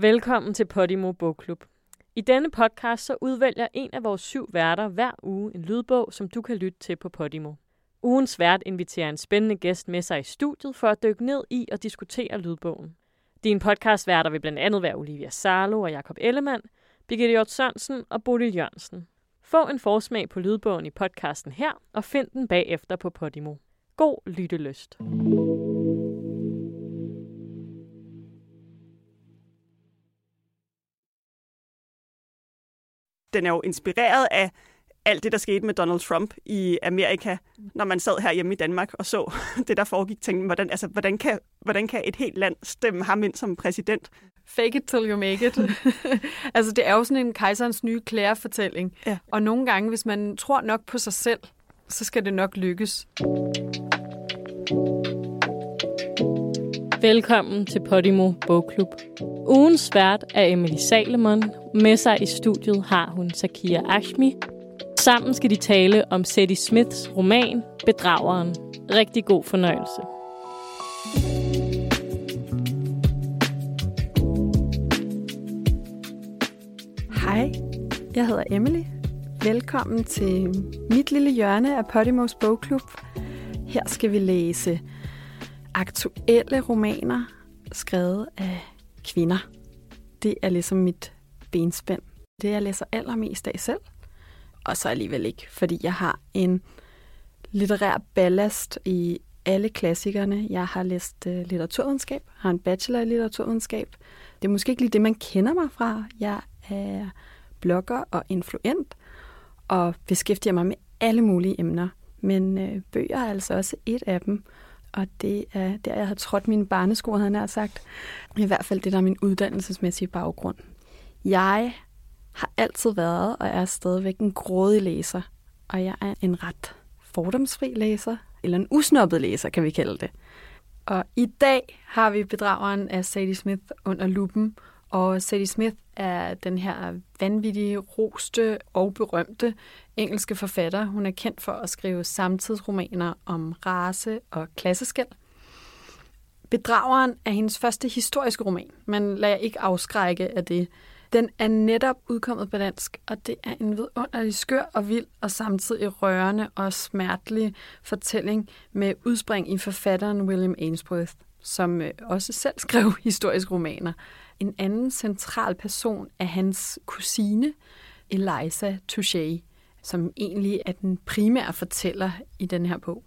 Velkommen til Podimo Bogklub. I denne podcast så udvælger en af vores syv værter hver uge en lydbog, som du kan lytte til på Podimo. Ugens vært inviterer en spændende gæst med sig i studiet for at dykke ned i og diskutere lydbogen. Din podcastværter vil blandt andet være Olivia Sarlo og Jakob Ellemann, Birgitte Hjort Sørensen og Bodil Jørgensen. Få en forsmag på lydbogen i podcasten her, og find den bagefter på Podimo. God lyttelyst. Den er jo inspireret af alt det, der skete med Donald Trump i Amerika, når man sad her hjemme i Danmark og så det, der foregik. Tænkte, hvordan, altså, hvordan, kan, hvordan kan et helt land stemme ham ind som præsident? Fake it till you make it. altså, det er jo sådan en kejserens nye klærefortælling. Ja. Og nogle gange, hvis man tror nok på sig selv, så skal det nok lykkes. Velkommen til Podimo Bogklub. Ugens vært er Emily Salomon. Med sig i studiet har hun Sakia Ashmi. Sammen skal de tale om Sadie Smiths roman Bedrageren. Rigtig god fornøjelse. Hej, jeg hedder Emily. Velkommen til mit lille hjørne af Podimos Bogklub. Her skal vi læse aktuelle romaner skrevet af kvinder. Det er ligesom mit benspænd. Det, jeg læser allermest af selv. Og så alligevel ikke, fordi jeg har en litterær ballast i alle klassikerne. Jeg har læst uh, litteraturvidenskab, har en bachelor i litteraturvidenskab. Det er måske ikke lige det, man kender mig fra. Jeg er blogger og influent, og beskæftiger mig med alle mulige emner. Men øh, bøger er altså også et af dem og det er der, jeg har trådt mine barnesko, havde han sagt. I hvert fald det, der er min uddannelsesmæssige baggrund. Jeg har altid været og er stadigvæk en grådig læser, og jeg er en ret fordomsfri læser, eller en usnoppet læser, kan vi kalde det. Og i dag har vi bedrageren af Sadie Smith under lupen, og Sadie Smith er den her vanvittige, roste og berømte engelske forfatter. Hun er kendt for at skrive samtidsromaner om race og klasseskæld. Bedrageren er hendes første historiske roman, men lad jeg ikke afskrække af det. Den er netop udkommet på dansk, og det er en vidunderlig skør og vild og samtidig rørende og smertelig fortælling med udspring i forfatteren William Ainsworth, som øh, også selv skrev historiske romaner. En anden central person er hans kusine, Eliza Touché, som egentlig er den primære fortæller i den her bog.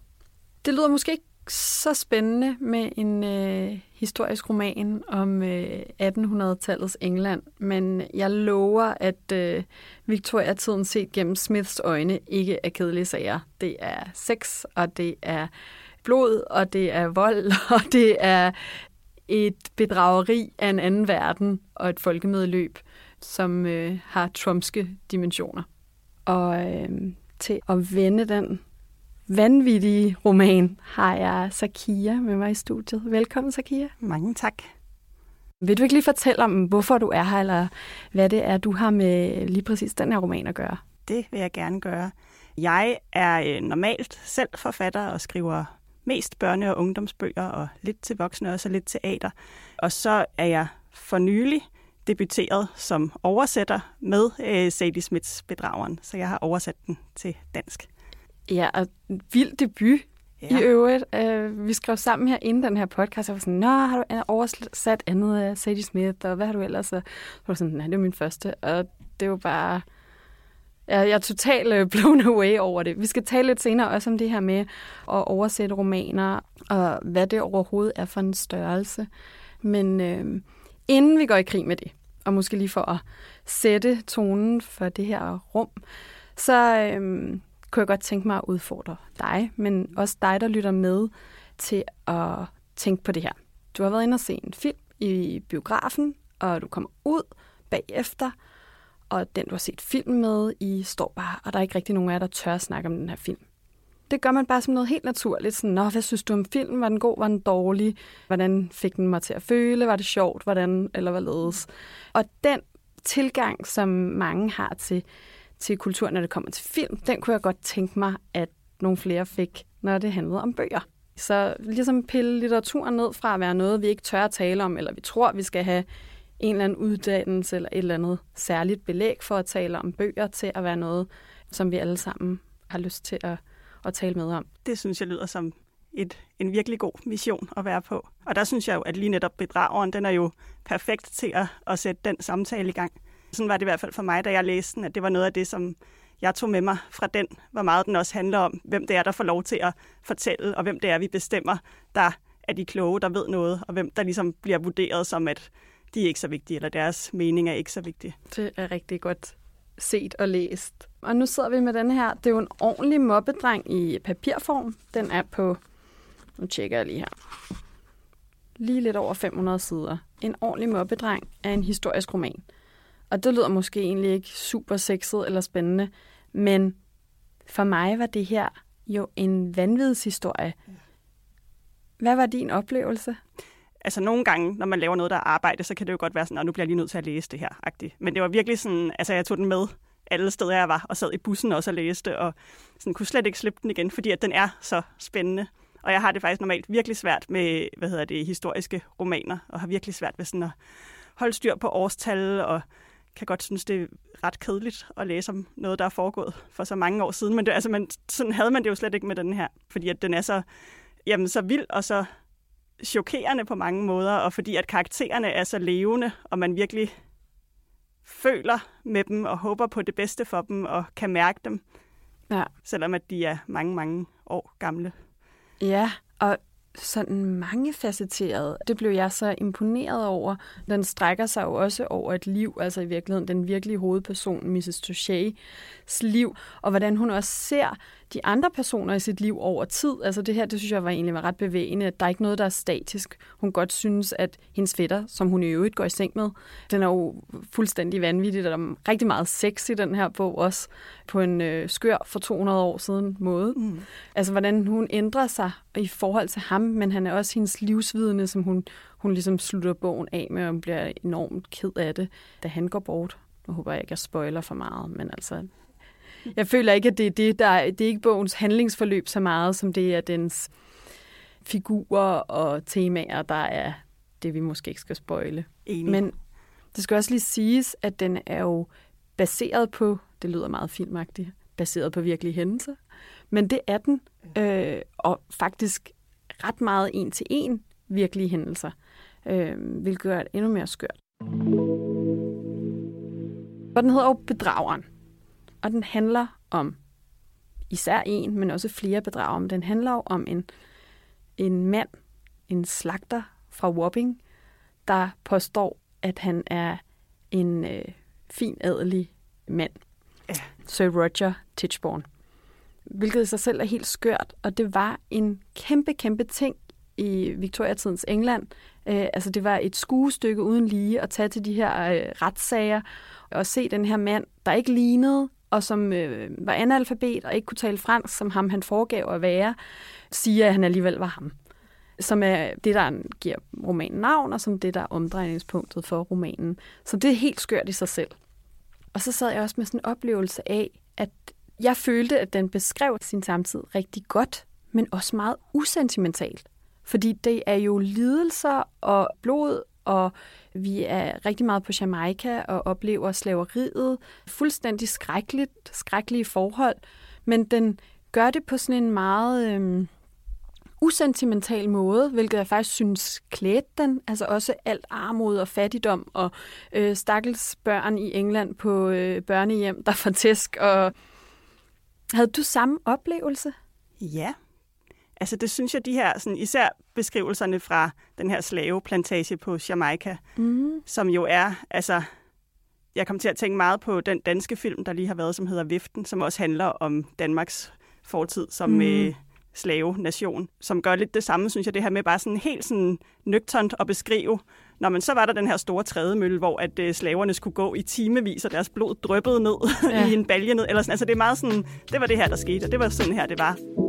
Det lyder måske ikke så spændende med en øh, historisk roman om øh, 1800-tallets England, men jeg lover, at øh, Victoria-tiden set gennem Smiths øjne ikke er kedelige sager. Det er sex, og det er blod, og det er vold, og det er et bedrageri af en anden verden og et folkemødeløb, som øh, har trumpske dimensioner. Og øh, til at vende den vanvittige roman har jeg Sakia med mig i studiet. Velkommen, Sakia. Mange tak. Vil du ikke lige fortælle om, hvorfor du er her, eller hvad det er, du har med lige præcis den her roman at gøre? Det vil jeg gerne gøre. Jeg er øh, normalt selv forfatter og skriver mest børne- og ungdomsbøger, og lidt til voksne også, og lidt teater. Og så er jeg for nylig debuteret som oversætter med øh, Sadie Smiths Bedrageren, så jeg har oversat den til dansk. Ja, og vild debut ja. i øvrigt. Uh, vi skrev sammen her inden den her podcast, og var sådan, Nå, har du oversat andet af Sadie Smith, og hvad har du ellers? Så var sådan, nej, det er min første, og det var bare jeg, er totalt øh, blown away over det. Vi skal tale lidt senere også om det her med at oversætte romaner, og hvad det overhovedet er for en størrelse. Men øh, inden vi går i krig med det, og måske lige for at sætte tonen for det her rum, så øh, kunne jeg godt tænke mig at udfordre dig, men også dig, der lytter med, til at tænke på det her. Du har været inde og se en film i biografen, og du kommer ud bagefter, og den, du har set film med, I står bare, og der er ikke rigtig nogen af jer, der tør at snakke om den her film. Det gør man bare som noget helt naturligt. Sådan, Nå, hvad synes du om filmen? Var den god? Var den dårlig? Hvordan fik den mig til at føle? Var det sjovt? Hvordan? Eller hvad ledes? Og den tilgang, som mange har til, til kultur, når det kommer til film, den kunne jeg godt tænke mig, at nogle flere fik, når det handlede om bøger. Så ligesom pille litteraturen ned fra at være noget, vi ikke tør at tale om, eller vi tror, vi skal have en eller anden uddannelse eller et eller andet særligt belæg for at tale om bøger til at være noget, som vi alle sammen har lyst til at, at tale med om. Det synes jeg lyder som et, en virkelig god mission at være på. Og der synes jeg jo, at lige netop bedrageren, den er jo perfekt til at, at sætte den samtale i gang. Sådan var det i hvert fald for mig, da jeg læste den, at det var noget af det, som jeg tog med mig fra den, hvor meget den også handler om, hvem det er, der får lov til at fortælle, og hvem det er, vi bestemmer, der er de kloge, der ved noget, og hvem der ligesom bliver vurderet som, at de er ikke så vigtige, eller deres mening er ikke så vigtig. Det er rigtig godt set og læst. Og nu sidder vi med den her. Det er jo en ordentlig mobbedreng i papirform. Den er på, nu tjekker jeg lige her, lige lidt over 500 sider. En ordentlig mobbedreng er en historisk roman. Og det lyder måske egentlig ikke super sexet eller spændende, men for mig var det her jo en vanvidshistorie. Hvad var din oplevelse? Altså nogle gange, når man laver noget, der er arbejde, så kan det jo godt være sådan, at nu bliver jeg lige nødt til at læse det her. -agtigt. Men det var virkelig sådan, altså jeg tog den med alle steder, jeg var, og sad i bussen også og læste, og sådan, kunne slet ikke slippe den igen, fordi at den er så spændende. Og jeg har det faktisk normalt virkelig svært med, hvad hedder det, historiske romaner, og har virkelig svært ved sådan at holde styr på årstal, og kan godt synes, det er ret kedeligt at læse om noget, der er foregået for så mange år siden. Men det, altså, man, sådan havde man det jo slet ikke med den her, fordi at den er så, jamen, så vild og så chokerende på mange måder, og fordi at karaktererne er så levende, og man virkelig føler med dem og håber på det bedste for dem og kan mærke dem, ja. selvom at de er mange, mange år gamle. Ja, og sådan mangefacetteret. Det blev jeg så imponeret over. Den strækker sig jo også over et liv, altså i virkeligheden den virkelige hovedperson, Mrs. Touché's liv, og hvordan hun også ser de andre personer i sit liv over tid. Altså det her, det synes jeg var egentlig var ret bevægende, at der er ikke noget, der er statisk. Hun godt synes, at hendes fætter, som hun i øvrigt går i seng med, den er jo fuldstændig vanvittig, og der er rigtig meget sex i den her bog også, på en øh, skør for 200 år siden måde. Mm. Altså hvordan hun ændrer sig i forhold til ham, men han er også hendes livsvidende, som hun, hun ligesom slutter bogen af med, og bliver enormt ked af det, da han går bort. Nu håber jeg ikke, at jeg spoiler for meget, men altså, jeg føler ikke, at det er det, der er, det er ikke bogens handlingsforløb så meget, som det er dens figurer og temaer, der er det, vi måske ikke skal. Enig. Men det skal også lige siges, at den er jo baseret på, det lyder meget filmagtigt, baseret på virkelige hændelser, men det er den, øh, og faktisk ret meget en til en virkelige hændelser, øh, vil gøre det endnu mere skørt. Og den hedder jo Bedrageren. Og den handler om især en, men også flere bedrager. Men den handler jo om en, en mand, en slagter fra Wapping, der påstår, at han er en øh, fin, adelig mand. Ja. Sir Roger Tichborne. Hvilket i sig selv er helt skørt, og det var en kæmpe, kæmpe ting i Victoria-tidens England. Øh, altså det var et skuestykke uden lige at tage til de her øh, retssager og se den her mand, der ikke lignede og som øh, var analfabet og ikke kunne tale fransk, som ham han foregav at være, siger, at han alligevel var ham. Som er det, der giver romanen navn, og som det, der er omdrejningspunktet for romanen. Så det er helt skørt i sig selv. Og så sad jeg også med sådan en oplevelse af, at jeg følte, at den beskrev sin samtid rigtig godt, men også meget usentimentalt. Fordi det er jo lidelser og blod og vi er rigtig meget på Jamaica og oplever slaveriet. Fuldstændig skrækkeligt, skrækkelige forhold, men den gør det på sådan en meget øhm, usentimental måde, hvilket jeg faktisk synes klædte den. Altså også alt armod og fattigdom og øh, stakkels børn i England på øh, børnehjem, der får tæsk. Og... Havde du samme oplevelse? Ja, Altså det synes jeg, de her, sådan, især beskrivelserne fra den her slaveplantage på Jamaica, mm. som jo er, altså, jeg kom til at tænke meget på den danske film, der lige har været, som hedder Viften, som også handler om Danmarks fortid som mm. øh, slave-nation, som gør lidt det samme, synes jeg, det her med bare sådan helt sådan nøgternt at beskrive, når man så var der den her store trædemølle, hvor at øh, slaverne skulle gå i timevis, og deres blod dryppede ned ja. i en balje ned, eller sådan. Altså det er meget sådan, det var det her, der skete, og det var sådan her, det var.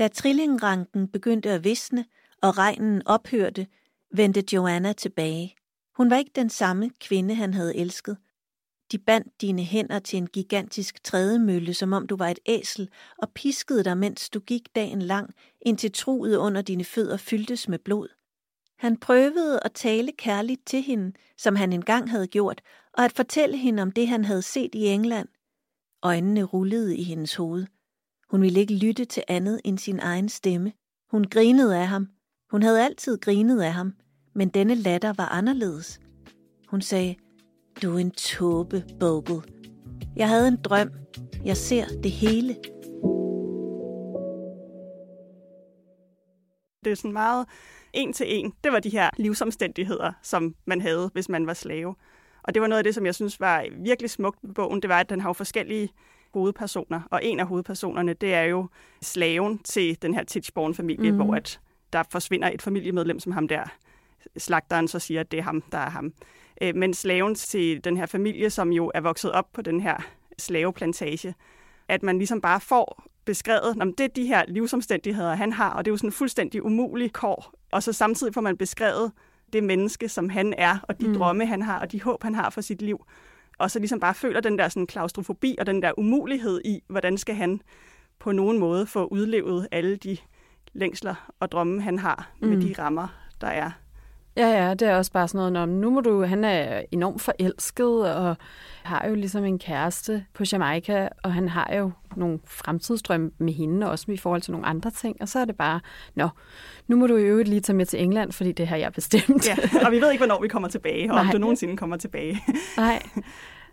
Da trillingranken begyndte at visne, og regnen ophørte, vendte Joanna tilbage. Hun var ikke den samme kvinde, han havde elsket. De bandt dine hænder til en gigantisk trædemølle, som om du var et æsel, og piskede dig, mens du gik dagen lang, indtil truet under dine fødder fyldtes med blod. Han prøvede at tale kærligt til hende, som han engang havde gjort, og at fortælle hende om det, han havde set i England. Øjnene rullede i hendes hoved. Hun ville ikke lytte til andet end sin egen stemme. Hun grinede af ham. Hun havde altid grinet af ham, men denne latter var anderledes. Hun sagde, du er en tåbe, Bogle. Jeg havde en drøm. Jeg ser det hele. Det er sådan meget en til en. Det var de her livsomstændigheder, som man havde, hvis man var slave. Og det var noget af det, som jeg synes var virkelig smukt ved bogen. Det var, at den har jo forskellige hovedpersoner. Og en af hovedpersonerne, det er jo slaven til den her Titchborn-familie, mm. hvor at der forsvinder et familiemedlem som ham der. Slagteren så siger, at det er ham, der er ham. Øh, men slaven til den her familie, som jo er vokset op på den her slaveplantage, at man ligesom bare får beskrevet, at det er de her livsomstændigheder, han har, og det er jo sådan en fuldstændig umulig kår. Og så samtidig får man beskrevet det menneske, som han er, og de mm. drømme, han har, og de håb, han har for sit liv. Og så ligesom bare føler den der sådan klaustrofobi og den der umulighed i, hvordan skal han på nogen måde få udlevet alle de længsler og drømme, han har med mm. de rammer, der er. Ja, ja, det er også bare sådan noget, nu må du, han er enormt forelsket, og har jo ligesom en kæreste på Jamaica, og han har jo nogle fremtidsdrømme med hende, også i forhold til nogle andre ting, og så er det bare, nå, nu må du jo lige tage med til England, fordi det har jeg bestemt. Ja, og vi ved ikke, hvornår vi kommer tilbage, og Nej. om du nogensinde kommer tilbage. Nej,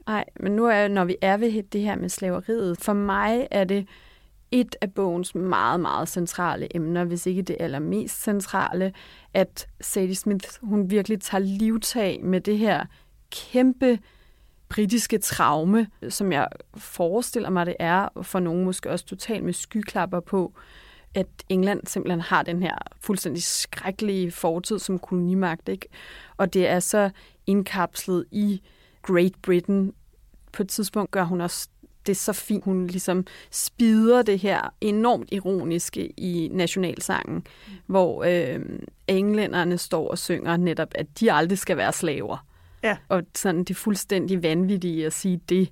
Nej, men nu er, når vi er ved det her med slaveriet, for mig er det et af bogens meget, meget centrale emner, hvis ikke det allermest centrale, at Sadie Smith, hun virkelig tager livtag med det her kæmpe britiske traume, som jeg forestiller mig, det er for nogen måske også totalt med skyklapper på, at England simpelthen har den her fuldstændig skrækkelige fortid som kolonimagt, ikke? Og det er så indkapslet i Great Britain. På et tidspunkt gør hun også det er så fint, hun ligesom spider det her enormt ironiske i nationalsangen, mm. hvor øh, englænderne står og synger netop, at de aldrig skal være slaver. Ja. Og sådan det fuldstændig vanvittige at sige det.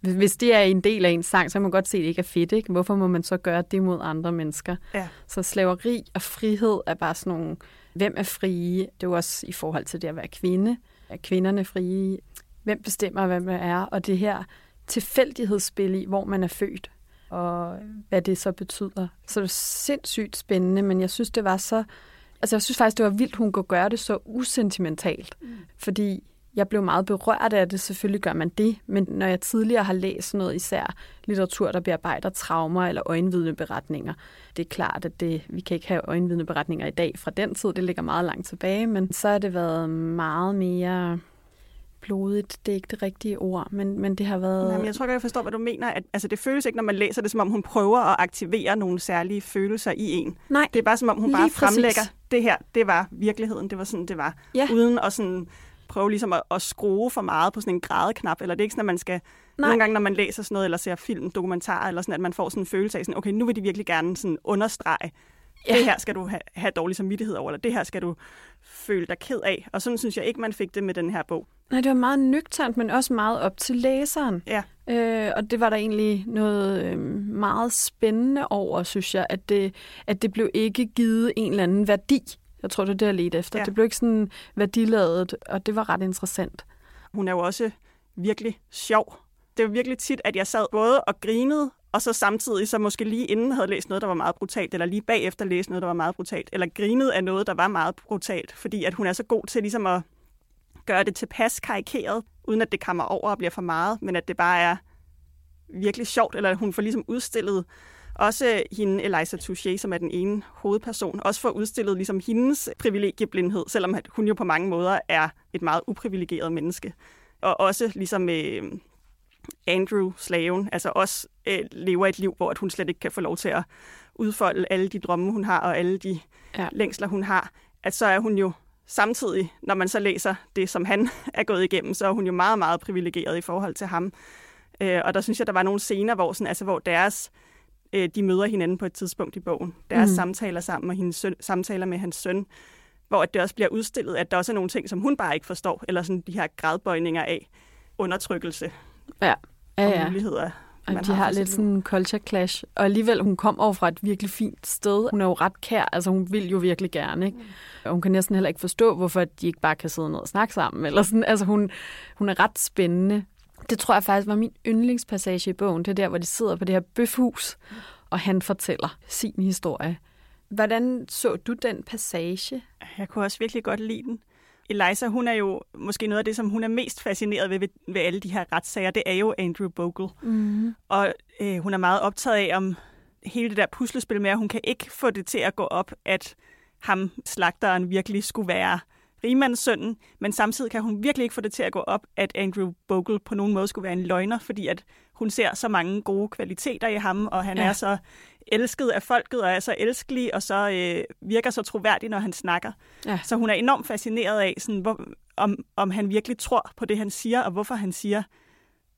Hvis det er en del af en sang, så kan man godt se, at det ikke er fedt. Ikke? Hvorfor må man så gøre det mod andre mennesker? Ja. Så slaveri og frihed er bare sådan nogle, hvem er frie? Det er jo også i forhold til det at være kvinde. Er kvinderne frie? Hvem bestemmer, hvem man er? Og det her tilfældighedsspil i, hvor man er født, og hvad det så betyder. Så det er sindssygt spændende, men jeg synes, det var så... Altså, jeg synes faktisk, det var vildt, hun kunne gøre det så usentimentalt. Mm. Fordi jeg blev meget berørt af det. Selvfølgelig gør man det, men når jeg tidligere har læst noget, især litteratur, der bearbejder traumer eller øjenvidneberetninger, det er klart, at det, vi kan ikke have øjenvidneberetninger i dag fra den tid. Det ligger meget langt tilbage, men så har det været meget mere blodigt, det er ikke det rigtige ord, men, men det har været... Jamen, jeg tror godt, jeg forstår, hvad du mener. At, altså, det føles ikke, når man læser det, som om hun prøver at aktivere nogle særlige følelser i en. Nej, Det er bare, som om hun bare fremlægger, præcis. det her, det var virkeligheden, det var sådan, det var. Ja. Uden at sådan prøve ligesom at, at skrue for meget på sådan en grædeknap, eller det er ikke sådan, at man skal... Nej. Nogle gange, når man læser sådan noget, eller ser film, dokumentarer, eller sådan, at man får sådan en følelse af, sådan, okay, nu vil de virkelig gerne sådan understrege, ja. det her skal du have, have dårlig samvittighed over, eller det her skal du føle dig ked af. Og sådan synes jeg ikke, man fik det med den her bog. Nej, det var meget nøgternt, men også meget op til læseren. Ja. Øh, og det var der egentlig noget øh, meget spændende over, synes jeg, at det, at det blev ikke givet en eller anden værdi. Jeg tror, det er det, jeg ledte efter. Ja. Det blev ikke sådan værdiladet, og det var ret interessant. Hun er jo også virkelig sjov. Det var virkelig tit, at jeg sad både og grinede, og så samtidig så måske lige inden havde læst noget, der var meget brutalt, eller lige bagefter læst noget, der var meget brutalt, eller grinet af noget, der var meget brutalt, fordi at hun er så god til ligesom at gøre det tilpas karikeret, uden at det kommer over og bliver for meget, men at det bare er virkelig sjovt, eller at hun får ligesom udstillet også hende, Eliza Touché, som er den ene hovedperson, også får udstillet ligesom hendes privilegieblindhed, selvom hun jo på mange måder er et meget uprivilegeret menneske. Og også ligesom øh, Andrew, slaven, altså også øh, lever et liv, hvor at hun slet ikke kan få lov til at udfolde alle de drømme, hun har, og alle de ja. længsler, hun har, at så er hun jo samtidig, når man så læser det, som han er gået igennem, så er hun jo meget, meget privilegeret i forhold til ham. Øh, og der synes jeg, der var nogle scener, hvor, sådan, altså, hvor deres, øh, de møder hinanden på et tidspunkt i bogen. Deres mm. samtaler sammen, og hendes søn, samtaler med hans søn, hvor det også bliver udstillet, at der også er nogle ting, som hun bare ikke forstår, eller sådan de her gradbøjninger af undertrykkelse ja. Ja, ja. og muligheder Og man de har sit lidt sådan en culture clash. Og alligevel, hun kom over fra et virkelig fint sted. Hun er jo ret kær, altså hun vil jo virkelig gerne, ikke? Og hun kan næsten heller ikke forstå, hvorfor de ikke bare kan sidde ned og snakke sammen. Eller sådan. Altså hun, hun er ret spændende. Det tror jeg faktisk var min yndlingspassage i bogen. Det er der, hvor de sidder på det her bøfhus, og han fortæller sin historie. Hvordan så du den passage? Jeg kunne også virkelig godt lide den. Eliza, hun er jo måske noget af det, som hun er mest fascineret ved, ved, ved alle de her retssager. Det er jo Andrew Bogle. Mm. Og øh, hun er meget optaget af, om hele det der puslespil med, at hun kan ikke få det til at gå op, at ham, slagteren, virkelig skulle være rigmandssønnen, men samtidig kan hun virkelig ikke få det til at gå op, at Andrew Bogle på nogen måde skulle være en løgner, fordi at hun ser så mange gode kvaliteter i ham, og han Ja. er så elsket af folket, og er så elskelig, og så øh, virker så troværdig, når han snakker. Ja. Så hun er enormt fascineret af, sådan, hvor, om, om han virkelig tror på det, han siger, og hvorfor han siger,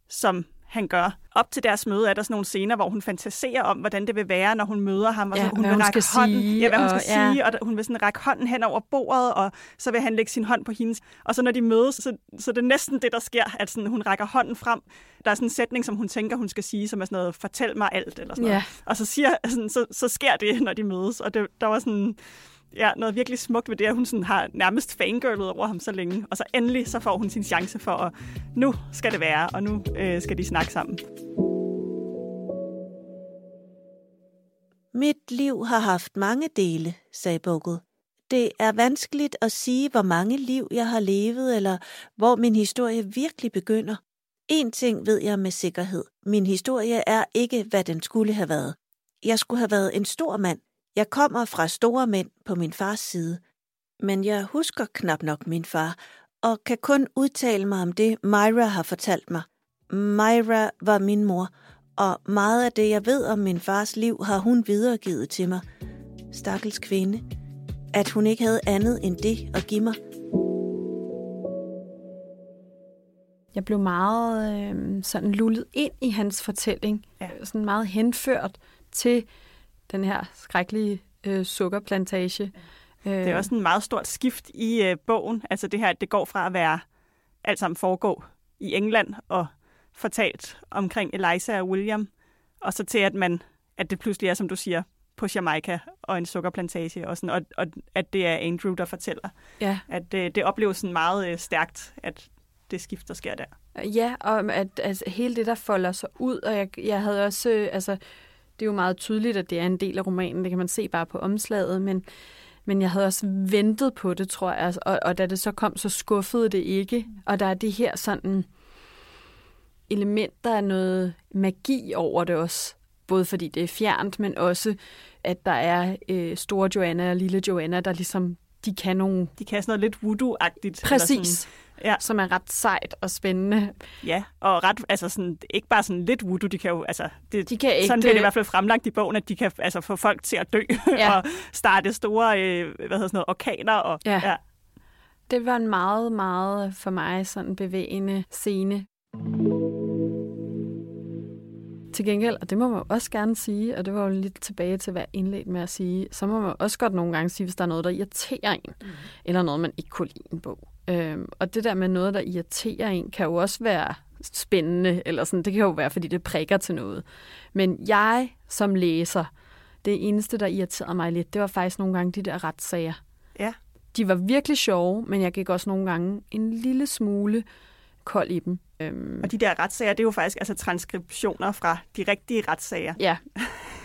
som han gør. Op til deres møde er der sådan nogle scener, hvor hun fantaserer om, hvordan det vil være, når hun møder ham. Og Ja, så hun vil hun række skal hånden, sige, Ja, hvad hun og- skal ja. sige, og hun vil sådan række hånden hen over bordet, og så vil han lægge sin hånd på hendes. Og så når de mødes, så, så det er næsten det, der sker, at sådan, hun rækker hånden frem. Der er sådan en sætning, som hun tænker, hun skal sige, som er sådan noget, fortæl mig alt, eller sådan noget. Ja. Og så, siger, sådan, så, så sker det, når de mødes. Og det, der var sådan ja, noget virkelig smukt ved det, at hun sådan har nærmest fangirlet over ham så længe. Og så endelig så får hun sin chance for at, nu skal det være, og nu øh, skal de snakke sammen. Mit liv har haft mange dele, sagde Bogle. Det er vanskeligt at sige, hvor mange liv jeg har levet, eller hvor min historie virkelig begynder. En ting ved jeg med sikkerhed. Min historie er ikke, hvad den skulle have været. Jeg skulle have været en stor mand. Jeg kommer fra store mænd på min fars side. Men jeg husker knap nok min far, og kan kun udtale mig om det, Myra har fortalt mig. Myra var min mor, og meget af det, jeg ved om min fars liv, har hun videregivet til mig. Stakkels kvinde. At hun ikke havde andet end det at give mig. Jeg blev meget øh, sådan lullet ind i hans fortælling. Ja. Sådan meget henført til den her skrækkelige øh, sukkerplantage. Øh, Det er også en meget stort skift i øh, bogen. Altså det her, at det går fra at være alt sammen foregå i England og fortalt omkring Eliza og William, og så til at man, at det pludselig er, som du siger, på Jamaica og en sukkerplantage, og, sådan, og, og at det er Andrew, der fortæller. Ja, At det, det opleves sådan meget øh, stærkt, at det skift, der sker der. ja og at, at hele det, der folder sig ud, og jeg, jeg havde også, øh, altså, det er jo meget tydeligt, at det er en del af romanen, det kan man se bare på omslaget, men, men jeg havde også ventet på det, tror jeg, og, og da det så kom, så skuffede det ikke, og der er det her sådan elementer af noget magi over det også, både fordi det er fjernt, men også, at der er øh, store Joanna og lille Joanna, der ligesom, de kan nogle De kan sådan noget lidt voodoo-agtigt. eller Præcis. Sådan, ja. som er ret sejt og spændende. ja, og ret, altså sådan, ikke bare sådan lidt voodoo, de kan jo, altså, det, De kan ikke, sådan bliver det i hvert fald fremlagt i bogen, at de kan altså, få folk til at dø Ja. og starte store øh, hvad hedder sådan noget, orkaner. Og, Ja. ja. Det var en meget, meget for mig sådan bevægende scene. Til gengæld, og det må man også gerne sige, og det var jo lidt tilbage til, hvad jeg indledte med at sige, så må man også godt nogle gange sige, hvis der er noget, der irriterer en, mm. eller noget, man ikke kunne lide en bog. Øhm, og det der med noget, der irriterer en, kan jo også være spændende, eller sådan, det kan jo være, fordi det prikker til noget. Men jeg som læser, det eneste, der irriterede mig lidt, det var faktisk nogle gange de der retssager. Ja. De var virkelig sjove, men jeg gik også nogle gange en lille smule kold i dem. Øhm, Og de der retssager, det er jo faktisk altså transkriptioner fra de rigtige retssager. Ja,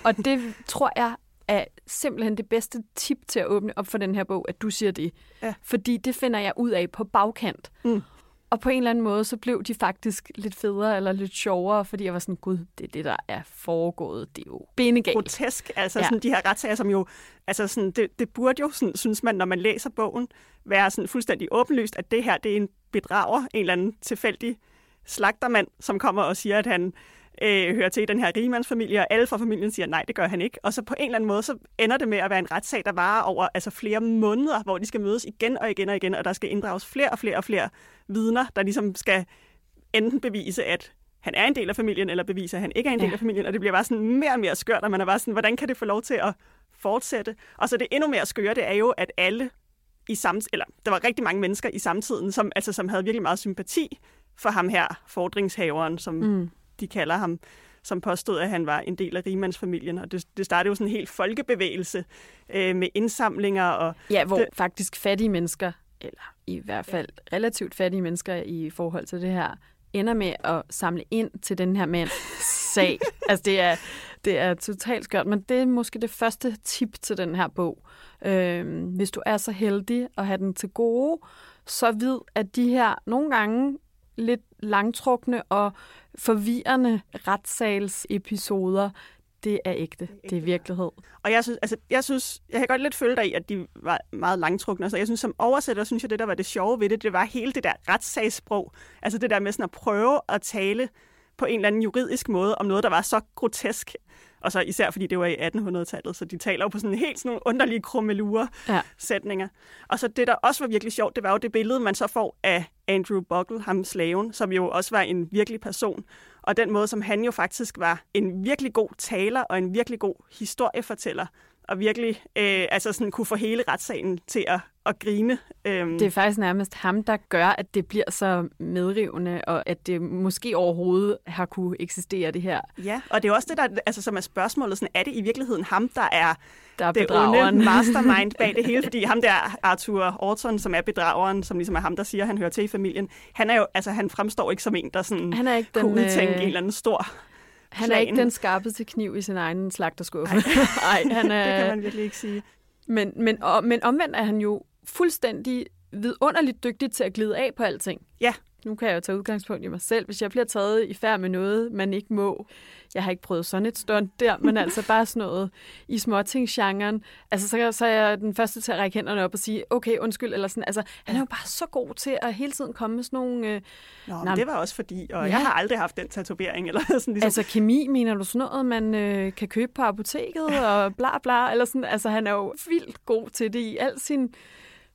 og det tror jeg er simpelthen det bedste tip til at åbne op for den her bog, at du siger det. Ja. Fordi det finder jeg ud af på bagkant. Mm. Og på en eller anden måde, så blev de faktisk lidt federe eller lidt sjovere, fordi jeg var sådan, gud, det er det, der er foregået. Det er jo benegalt. Grotesk, altså Ja. sådan de her retssager, som jo, altså sådan, det, det burde jo, sådan, synes man, når man læser bogen, være sådan fuldstændig åbenlyst, at det her, det er en bedrager, en eller anden tilfældig slagtermand, som kommer og siger, at han øh, hører til i den her rigemandsfamilie, og alle fra familien siger, nej, det gør han ikke. Og så på en eller anden måde, så ender det med at være en retssag, der varer over altså flere måneder, hvor de skal mødes igen og igen og igen, og der skal inddrages flere og flere og flere vidner, der ligesom skal enten bevise, at han er en del af familien, eller bevise, at han ikke er en del Ja. af familien, og det bliver bare sådan mere og mere skørt, og man er bare sådan, hvordan kan det få lov til at fortsætte? Og så det endnu mere skøre, det er jo, at alle i samme, eller der var rigtig mange mennesker i samtiden, som, altså, som havde virkelig meget sympati for ham her, fordringshaveren, som Mm. De kalder ham, som påstod, at han var en del af rimandsfamilien. Og det, det startede jo sådan en helt folkebevægelse øh, med indsamlinger. Og Ja, hvor det, faktisk fattige mennesker, eller i hvert fald relativt fattige mennesker i forhold til det her, ender med at samle ind til den her mand sag. altså det er, det er totalt skørt, men det er måske det første tip til den her bog. Øhm, hvis du er så heldig at have den til gode, så vid, at de her nogle gange lidt langtrukne og forvirrende retssalsepisoder, det er ægte. Det er virkelighed. Og jeg synes, altså, jeg synes, jeg kan godt lidt følge dig i, at de var meget langtrukne. Så jeg synes, som oversætter, synes jeg, det der var det sjove ved det, det var hele det der retssagssprog. Altså det der med sådan at prøve at tale på en eller anden juridisk måde om noget, der var så grotesk. Og så især fordi det var i 1800-tallet, så de taler jo på sådan helt sådan nogle underlige krummelure Ja. sætninger. Og så det, der også var virkelig sjovt, det var jo det billede, man så får af Andrew Buckle, ham slaven, som jo også var en virkelig person. Og den måde, som han jo faktisk var en virkelig god taler og en virkelig god historiefortæller. Og virkelig øh, altså sådan kunne få hele retssagen til at, at grine. Øhm, Det er faktisk nærmest ham, der gør, at det bliver så medrivende, og at det måske overhovedet har kunne eksistere det her. Ja, og det er også det, der altså, som er spørgsmålet. Sådan, er det i virkeligheden ham, der er Der er det bedrageren. onde mastermind bag det hele? Fordi ham der, Arthur Orton, som er bedrageren, som ligesom er ham, der siger, at han hører til i familien, han, er jo, altså, han fremstår ikke som en, der sådan Han er ikke den, kunne udtænke øh, en eller anden stor Han er ikke den skarpeste kniv i sin egen slagterskuffe. Nej, han Det kan er... man virkelig ikke sige. Men, men, og, men omvendt er han jo fuldstændig vidunderligt dygtig til at glide af på alting. Ja. Nu kan jeg jo tage udgangspunkt i mig selv. Hvis jeg bliver taget i færd med noget, man ikke må. Jeg har ikke prøvet sådan et stunt der, men altså bare sådan noget i småtingsgenren. Altså, så, så er jeg den første til at række hænderne op og sige, okay, undskyld, eller sådan. Altså, han er jo bare så god til at hele tiden komme med sådan nogle... Øh, Nå, Nå, men det var også fordi, og Ja. jeg har aldrig haft den tatovering. Eller sådan, ligesom, Altså kemi, mener du sådan noget, man øh, kan købe på apoteket og bla bla, eller sådan. Altså han er jo vildt god til det i al sin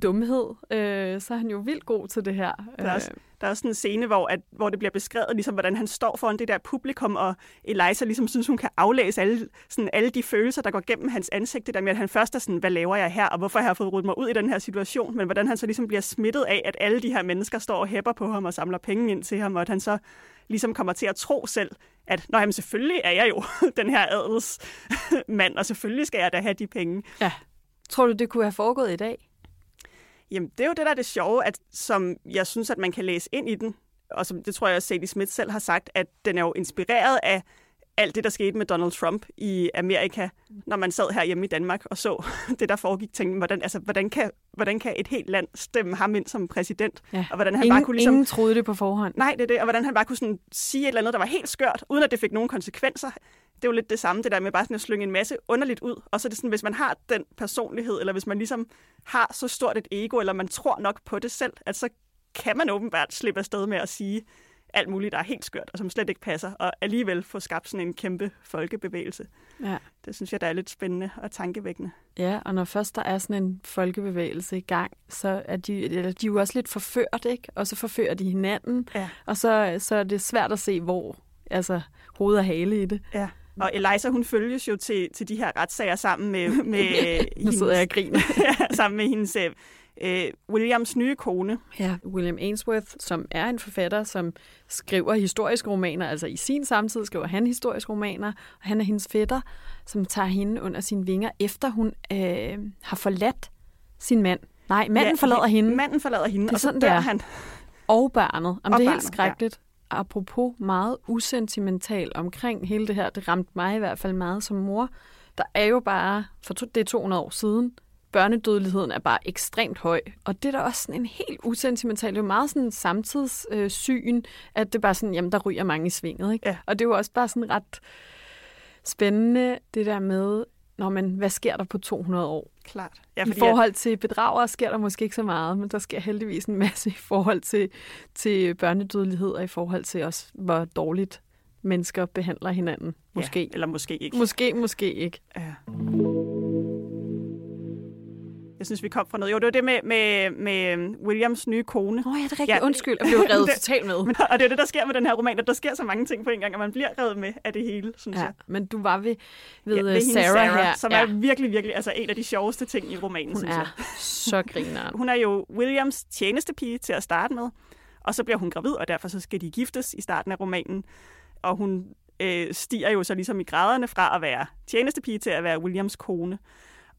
dumhed. Øh, så er han jo vildt god til det her. Der er, også, der er også sådan en scene, hvor, at, hvor det bliver beskrevet, ligesom, hvordan han står foran det der publikum, og Eliza ligesom synes, hun kan aflæse alle, sådan, alle de følelser, der går gennem hans ansigt. Det der med, at han først er sådan, hvad laver jeg her, og hvorfor har jeg fået ryddet mig ud i den her situation, men hvordan han så ligesom bliver smittet af, at alle de her mennesker står og hæpper på ham og samler penge ind til ham, og at han så ligesom kommer til at tro selv, at Nå, jamen, selvfølgelig er jeg jo den her adelsmand, og selvfølgelig skal jeg da have de penge. Ja. Tror du, det kunne have foregået i dag? Jamen, det er jo det, der er det sjove, at, som jeg synes, at man kan læse ind i den, og som det tror jeg, Sadie Smith selv har sagt, at den er jo inspireret af alt det, der skete med Donald Trump i Amerika, når man sad her hjemme i Danmark og så det, der foregik, tænkte, hvordan, altså, hvordan, kan, hvordan kan et helt land stemme ham ind som præsident? Ja. Og hvordan han ingen, bare kunne ligesom... ingen troede det på forhånd. Nej, det er det. Og hvordan han bare kunne sådan sige et eller andet, der var helt skørt, uden at det fik nogen konsekvenser. Det er jo lidt det samme, det der med bare sådan at slynge en masse underligt ud. Og så er det sådan, hvis man har den personlighed, eller hvis man ligesom har så stort et ego, eller man tror nok på det selv, at så kan man åbenbart slippe afsted med at sige alt muligt, der er helt skørt, og som slet ikke passer, og alligevel få skabt sådan en kæmpe folkebevægelse. Ja. Det synes jeg, der er lidt spændende og tankevækkende. ja, og når først der er sådan en folkebevægelse i gang, så er de, eller de er jo også lidt forført, ikke? Og så forfører de hinanden, Ja. og så, så er det svært at se, hvor altså, hoved og hale i det. Ja. Og Eliza, hun følges jo til, til de her retssager sammen med, med, Nu sidder jeg og griner. ja, sammen med hendes øh, Williams nye kone. Ja, William Ainsworth, som er en forfatter, som skriver historiske romaner, altså i sin samtid skriver han historiske romaner, og han er hendes fætter, som tager hende under sine vinger, efter hun øh, har forladt sin mand. Nej, manden ja, forlader hende, Manden forlader hende, Det er og så sådan, dør det er. han. og barnet. Om Og det er barnet, helt skrækkeligt. Ja. Apropos meget usentimental omkring hele det her, det ramte mig i hvert fald meget som mor. Der er jo bare, for to- det er 200 år siden, børnedødeligheden er bare ekstremt høj. Og det er da også sådan en helt usentimental, det er jo meget sådan en samtidssyn, øh, at det er bare sådan, jamen der ryger mange i svinget. Ikke? Ja. Og det er jo også bare sådan ret spændende, det der med, når man, hvad sker der på 200 år? Klart. Ja, I fordi forhold til bedragere sker der måske ikke så meget, men der sker heldigvis en masse i forhold til, til børnedødelighed og i forhold til også, hvor dårligt mennesker behandler hinanden. Måske. ja, eller måske ikke. Måske, måske ikke. Ja. Jeg synes, vi kom fra noget. Jo, det var det med, med, med Williams nye kone. Åh oh, ja, det er rigtigt. Ja. Undskyld, jeg blev revet totalt med. Men, og det er det, der sker med den her roman, at der sker så mange ting på en gang, og man bliver revet med af det hele, synes Ja, jeg. men du var ved, ved, Ja, ja, hende Sarah, her. som ja. er virkelig, virkelig altså, en af de sjoveste ting i romanen, Hun synes jeg. er så grineren. Hun er jo Williams tjenestepige til at starte med, og så bliver hun gravid, og derfor så skal de giftes i starten af romanen. Og hun øh, stiger jo så ligesom i graderne fra at være tjenestepige til at være Williams kone.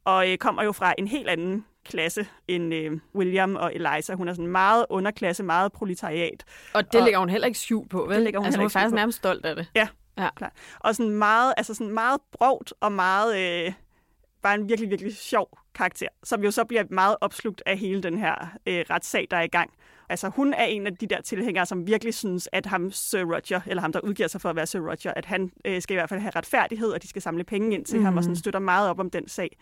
Og øh, kommer jo fra en helt anden klasse end øh, William og Eliza. Hun er sådan meget underklasse, meget proletariat. Og det og, lægger hun heller ikke skjult på, vel? Det lægger hun altså, hun er faktisk på. nærmest stolt af det. Ja, ja. klar. Og sådan meget, altså sådan meget brogt og meget... Øh, bare en virkelig, virkelig sjov karakter, som jo så bliver meget opslugt af hele den her øh, retssag, der er i gang. Altså hun er en af de der tilhængere, som virkelig synes, at ham Sir Roger, eller ham der udgiver sig for at være Sir Roger, at han øh, skal i hvert fald have retfærdighed, og de skal samle penge ind til mm. ham, og sådan støtter meget op om den sag.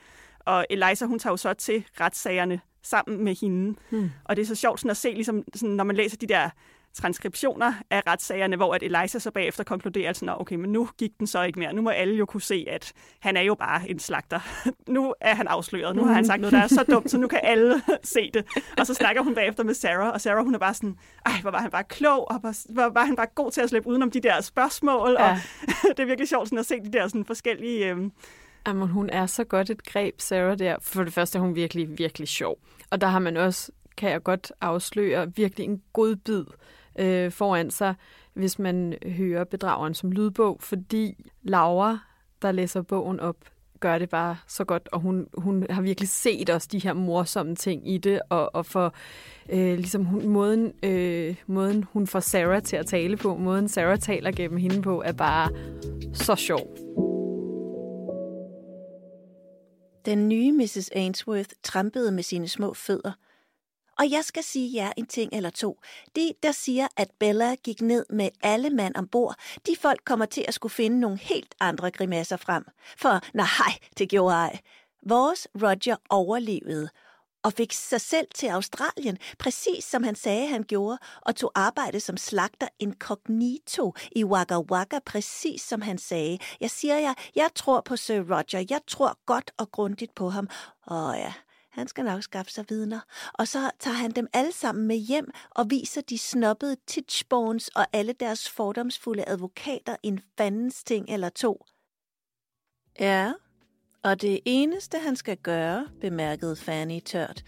Og Eliza, hun tager jo så til retssagerne sammen med hende. Mm. Og det er så sjovt sådan at se, ligesom, sådan, når man læser de der transkriptioner af retssagerne, hvor at Eliza så bagefter konkluderer, sådan, okay, men nu gik den så ikke mere. Nu må alle jo kunne se, at han er jo bare en slagter. nu er han afsløret. Nu har han sagt noget, der er så dumt, så nu kan alle se det. Og så snakker hun bagefter med Sarah, og Sarah hun er bare sådan, ej, hvor var han bare klog, og hvor var han bare god til at slippe udenom de der spørgsmål. Ja. Og det er virkelig sjovt sådan at se de der sådan forskellige... Øh, Jamen, hun er så godt et greb, Sarah, der. For det første er hun virkelig, virkelig sjov. Og der har man også, kan jeg godt afsløre, virkelig en god bid øh, foran sig, hvis man hører bedrageren som lydbog, fordi Laura, der læser bogen op, gør det bare så godt, og hun, hun har virkelig set også de her morsomme ting i det, og, og for øh, ligesom hun, måden, øh, måden, hun får Sarah til at tale på, måden Sarah taler gennem hende på, er bare så sjov. Den nye Mrs. Ainsworth trampede med sine små fødder. Og jeg skal sige jer en ting eller to. De, der siger, at Bella gik ned med alle mand ombord, de folk kommer til at skulle finde nogle helt andre grimasser frem. For nej, det gjorde ej. Vores Roger overlevede, og fik sig selv til Australien, præcis som han sagde, han gjorde, og tog arbejde som slagter incognito i Wagga Wagga, præcis som han sagde. Jeg siger jer, jeg tror på Sir Roger, jeg tror godt og grundigt på ham. Åh ja, han skal nok skaffe sig vidner. Og så tager han dem alle sammen med hjem og viser de snobbede Titchbones og alle deres fordomsfulde advokater en fandens ting eller to. Ja, og det eneste, han skal gøre, bemærkede Fanny tørt,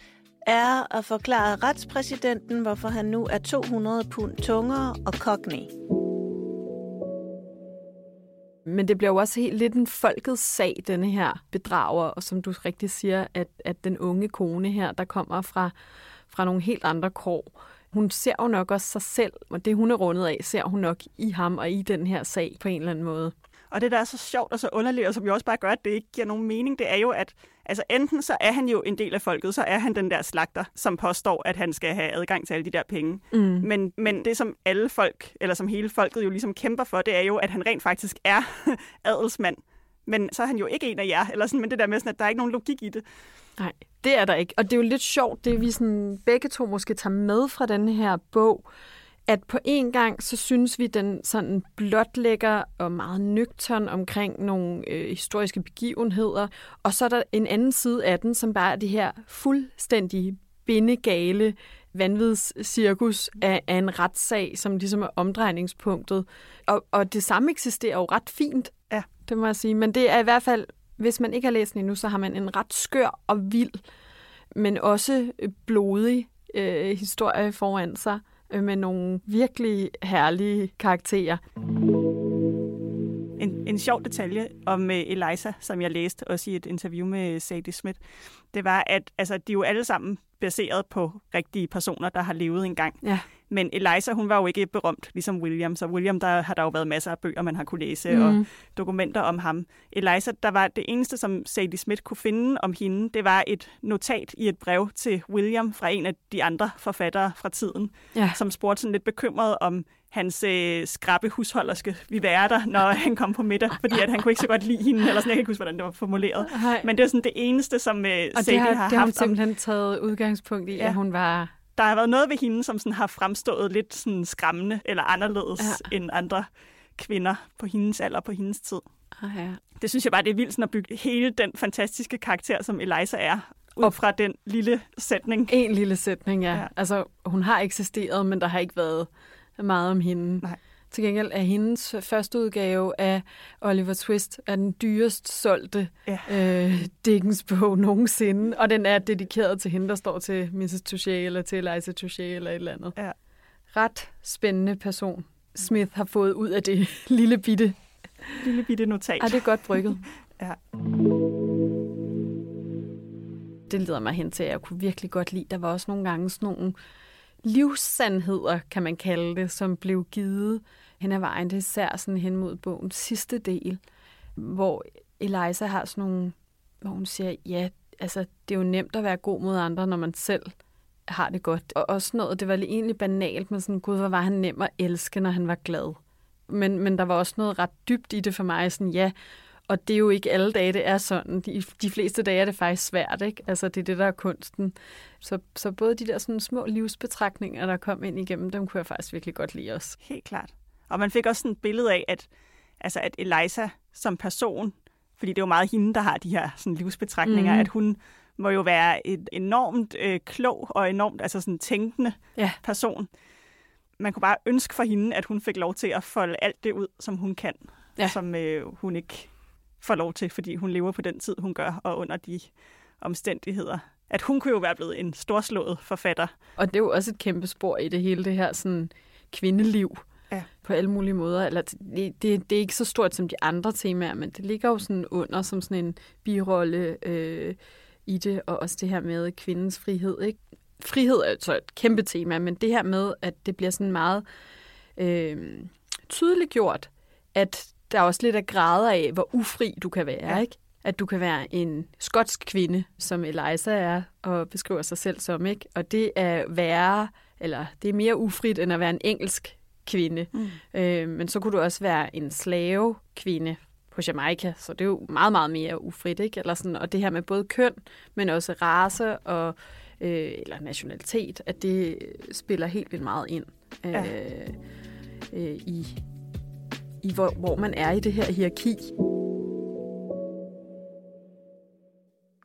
er at forklare retspræsidenten, hvorfor han nu er 200 pund tungere og cockney. Men det bliver jo også helt lidt en folkets sag, denne her bedrager, og som du rigtig siger, at, at den unge kone her, der kommer fra, fra nogle helt andre kår, hun ser jo nok også sig selv, og det hun er rundet af, ser hun nok i ham og i den her sag på en eller anden måde. Og det, der er så sjovt og så underligt, og som jo også bare gør, at det ikke giver nogen mening, det er jo, at altså, enten så er han jo en del af folket, så er han den der slagter, som påstår, at han skal have adgang til alle de der penge. Mm. Men, men det, som alle folk, eller som hele folket jo ligesom kæmper for, det er jo, at han rent faktisk er adelsmand. Men så er han jo ikke en af jer, eller sådan, men det der med, sådan, at der er ikke nogen logik i det. Nej, det er der ikke. Og det er jo lidt sjovt, det vi sådan, begge to måske tager med fra den her bog, at på en gang, så synes vi, den sådan blotlægger og meget nøgtern omkring nogle øh, historiske begivenheder, og så er der en anden side af den, som bare er det her fuldstændig bindegale vanvidscirkus af, af en retssag, som ligesom er omdrejningspunktet. Og, og det samme eksisterer jo ret fint, ja. det må jeg sige. Men det er i hvert fald, hvis man ikke har læst den endnu, så har man en ret skør og vild, men også blodig øh, historie foran sig med nogle virkelig herlige karakterer. En, en sjov detalje om uh, Eliza, som jeg læste også i et interview med Sadie Smith, det var, at altså, de er jo alle sammen baseret på rigtige personer, der har levet engang. Ja. Men Eliza, hun var jo ikke berømt, ligesom William. Så William, der har der jo været masser af bøger, man har kunne læse, mm. og dokumenter om ham. Eliza, der var det eneste, som Sadie Smith kunne finde om hende, det var et notat i et brev til William fra en af de andre forfattere fra tiden, ja. som spurgte sådan lidt bekymret om hans øh, skrappe husholderske vi være der, når han kom på middag, fordi at han kunne ikke så godt lide hende, eller sådan, jeg kan ikke huske, hvordan det var formuleret. Hej. Men det er sådan det eneste, som øh, og Sadie det har, har, har det har haft. hun simpelthen taget udgangspunkt i, ja. at hun var... Der har været noget ved hende, som sådan har fremstået lidt sådan skræmmende eller anderledes ja. end andre kvinder på hendes alder på hendes tid. Ah, ja. Det synes jeg bare, det er vildt sådan at bygge hele den fantastiske karakter, som Eliza er, ud og fra den lille sætning. En lille sætning, ja. ja. Altså, hun har eksisteret, men der har ikke været meget om hende. Nej. Til gengæld er hendes første udgave af Oliver Twist er den dyrest solgte ja. øh, Dickens-bog nogensinde, og den er dedikeret til hende, der står til Mrs. Touché eller til Eliza Touché eller et eller andet. Ja. Ret spændende person, Smith har fået ud af det lille bitte lille bitte notat. Ej, det er godt brygget. ja. Det leder mig hen til, at jeg kunne virkelig godt lide. Der var også nogle gange sådan nogle livssandheder, kan man kalde det, som blev givet hen ad vejen. Det er især sådan hen mod bogens sidste del, hvor Eliza har sådan nogle, hvor hun siger, ja, altså det er jo nemt at være god mod andre, når man selv har det godt. Og også noget, det var lige egentlig banalt, men sådan, gud, hvor var han nem at elske, når han var glad. Men, men der var også noget ret dybt i det for mig, sådan, ja, og det er jo ikke alle dage, det er sådan. De, de fleste dage er det faktisk svært, ikke? Altså, det er det, der er kunsten. Så, så både de der sådan små livsbetragtninger, der kom ind igennem, dem kunne jeg faktisk virkelig godt lide også. Helt klart. Og man fik også sådan et billede af, at, altså, at Eliza som person, fordi det er jo meget hende, der har de her sådan, livsbetragtninger, mm. at hun må jo være et enormt øh, klog og enormt altså sådan tænkende ja. person. Man kunne bare ønske for hende, at hun fik lov til at folde alt det ud, som hun kan, ja. som øh, hun ikke får lov til, fordi hun lever på den tid, hun gør, og under de omstændigheder. At hun kunne jo være blevet en storslået forfatter. Og det er jo også et kæmpe spor i det hele, det her sådan kvindeliv ja. på alle mulige måder. Eller det, det, det er ikke så stort som de andre temaer, men det ligger jo sådan under som sådan en birolle øh, i det, og også det her med kvindens frihed. Ikke? Frihed er så et kæmpe tema, men det her med, at det bliver sådan meget øh, tydeligt gjort, at der er også lidt af grader af, hvor ufri du kan være, ja. ikke? At du kan være en skotsk kvinde, som Eliza er, og beskriver sig selv som, ikke? Og det er værre, eller det er mere ufrit, end at være en engelsk kvinde. Mm. Øh, men så kunne du også være en slave kvinde på Jamaica, så det er jo meget, meget mere ufrit, ikke? Eller sådan, og det her med både køn, men også race og øh, eller nationalitet, at det spiller helt vildt meget ind øh, ja. øh, i, i hvor, hvor man er i det her hierarki.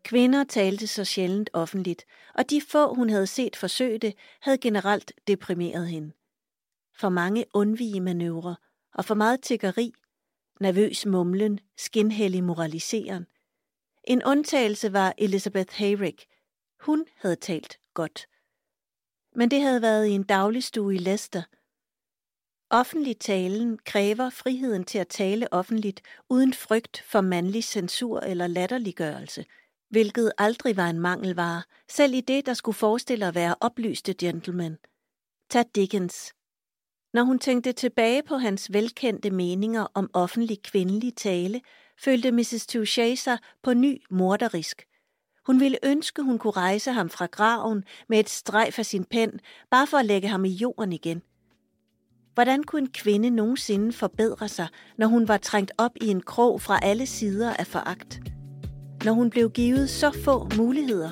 Kvinder talte så sjældent offentligt, og de få, hun havde set forsøge det, havde generelt deprimeret hende. For mange undvige manøvrer, og for meget tiggeri, nervøs mumlen, skinhellig moraliseren. En undtagelse var Elizabeth Hayrick. Hun havde talt godt. Men det havde været i en dagligstue i Leicester – Offentlig talen kræver friheden til at tale offentligt uden frygt for mandlig censur eller latterliggørelse, hvilket aldrig var en mangelvare, selv i det, der skulle forestille at være oplyste gentlemen. Tag Dickens. Når hun tænkte tilbage på hans velkendte meninger om offentlig kvindelig tale, følte Mrs. Touché sig på ny morderisk. Hun ville ønske, hun kunne rejse ham fra graven med et strejf af sin pen, bare for at lægge ham i jorden igen – Hvordan kunne en kvinde nogensinde forbedre sig, når hun var trængt op i en krog fra alle sider af foragt? Når hun blev givet så få muligheder?